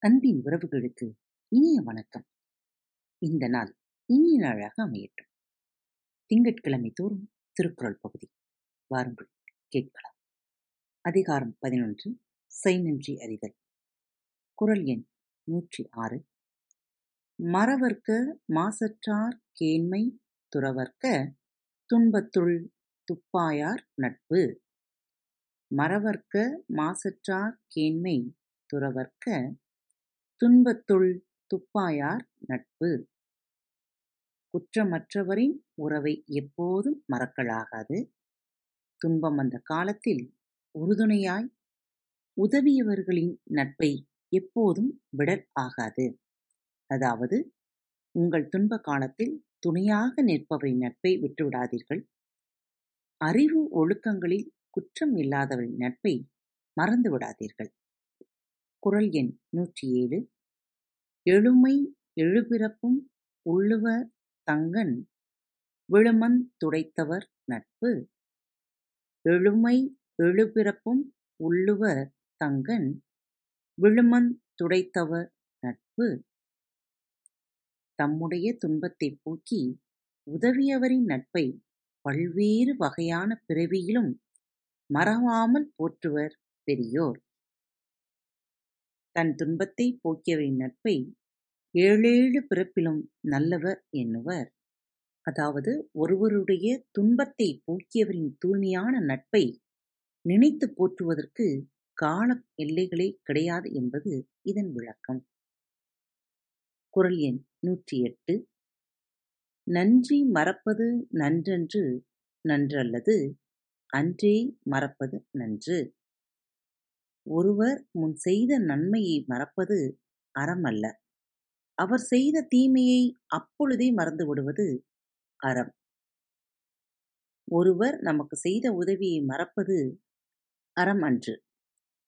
அன்பின் உறவுகளுக்கு இனிய வணக்கம். இந்த நாள் இனிய நாளாக அமையட்டும். திங்கட்கிழமை தோறும் திருக்குறள் பகுதி. வாருங்கள் கேட்கலாம். அதிகாரம் பதினொன்று செய்நன்றி அறிதல். குரல் எண் நூற்றி ஆறு. மறவர்க்க மாசற்றார் கேண்மை துறவர்க்க துன்பத்துள் துப்பாயார் நட்பு. மறவர்க்க மாசற்றார் கேண்மை துறவர்க்க துன்பத்துள் துப்பாயார் நட்பு. குற்றமற்றவரின் உறவை எப்போதும் மறக்கலாகாது. துன்பம் வந்த காலத்தில் உறுதுணையாய் உதவியவர்களின் நட்பை எப்போதும் விடல் ஆகாது. அதாவது உங்கள் துன்ப காலத்தில் துணையாக நிற்பவரின் நட்பை விட்டுவிடாதீர்கள். அறிவு ஒழுக்கங்களில் குற்றம் இல்லாதவரின் நட்பை மறந்து விடாதீர்கள் குரல் எண் நூற்றி ஏழு எழுமை எழுபிறப்பும் உள்ளுவ தங்கன் விழுமந் துடைத்தவர் நட்பு. எழுமை எழுபிறப்பும் உள்ளுவ தங்கன் விழுமந் துடைத்தவர் நட்பு. தம்முடைய துன்பத்தைப் போக்கி உதவியவரின் நட்பை பல்வேறு வகையான பிறவியிலும் மறவாமல் போற்றுவர் பெரியோர். தன் துன்பத்தைப் போக்கியவரின் நட்பை ஏழேழு பிறப்பிலும் நல்லவர் எண்ணுவர். அதாவது ஒருவருடைய துன்பத்தைப் போக்கியவரின் தூய்மையான நட்பை நினைத்துப் போற்றுவதற்கு கால எல்லைகளே கிடையாது என்பது இதன் விளக்கம். குரல் எண் நூற்றி எட்டு நன்றி மறப்பது நன்றன்று நன்றல்லது அன்றே மறப்பது நன்று. ஒருவர் முன் செய்த நன்மையை மறப்பது அறமல்ல. அவர் செய்த தீமையை அப்பொழுதே மறந்து விடுவது அறம். ஒருவர் நமக்கு செய்த உதவியை மறப்பது அறம் அன்று.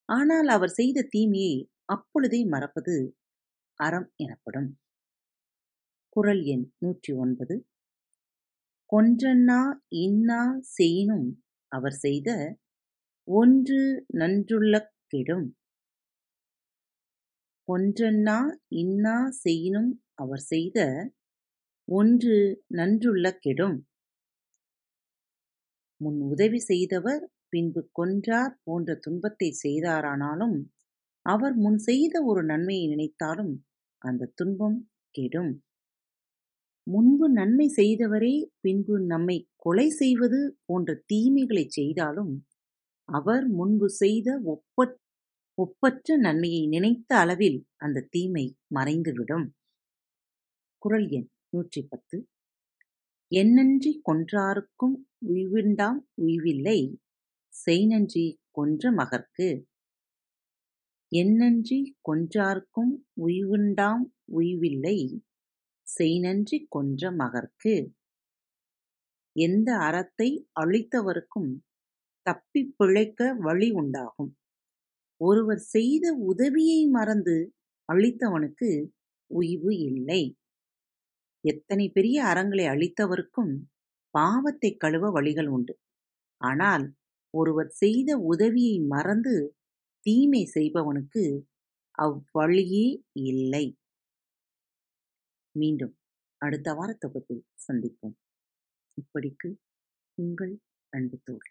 ஆனால் அவர் செய்த தீமையை அப்பொழுதே மறப்பது அறம் எனப்படும். குரல் எண் நூற்றி ஒன்பது. கொன்றன்னா இன்னா செய்யினும் அவர் செய்த ஒன்று நன்றுள்ள கெடும் ஒன்றன்னா இன்னா செய்யினும் அவர் செய்த ஒன்று நன்றுள்ள கெடும். முன் உதவி செய்தவர் பின்பு கொன்றார் போன்ற துன்பத்தை செய்தாரானாலும் அவர் முன் செய்த ஒரு நன்மையை நினைத்தாலும் அந்த துன்பம் கெடும். முன்பு நன்மை செய்தவரே பின்பு நம்மை கொலை செய்வது போன்ற தீமைகளை செய்தாலும் அவர் முன்பு செய்த ஒப்பற் ஒப்பற்ற நன்மையை நினைத்த அளவில் அந்த தீமை மறைந்துவிடும். குரல் எண் நூற்றி பத்து. என்னன்றி கொன்றாருக்கும் உய்வுண்டாம் உய்வில்லை செய்நன்றி கொன்ற மகற்கு. எண்ணன்றி கொன்றார்க்கும் உய்வுண்டாம் உய்வில்லை செய்நன்றி கொன்ற மகற்கு. எந்த அறத்தை அழித்தவருக்கும் தப்பிப் பிழைக்க வழி உண்டாகும். ஒருவர் செய்த உதவியை மறந்து அளித்தவனுக்கு உய்வு இல்லை. எத்தனை பெரிய அறங்களை அளித்தவருக்கும் பாவத்தை கழுவ வழிகள் உண்டு. ஆனால் ஒருவர் செய்த உதவியை மறந்து தீமை செய்பவனுக்கு அவ்வழியே இல்லை. மீண்டும் அடுத்த வார தொகுப்பில் சந்திப்போம். இப்படிக்கு உங்கள் அன்பு தோழி.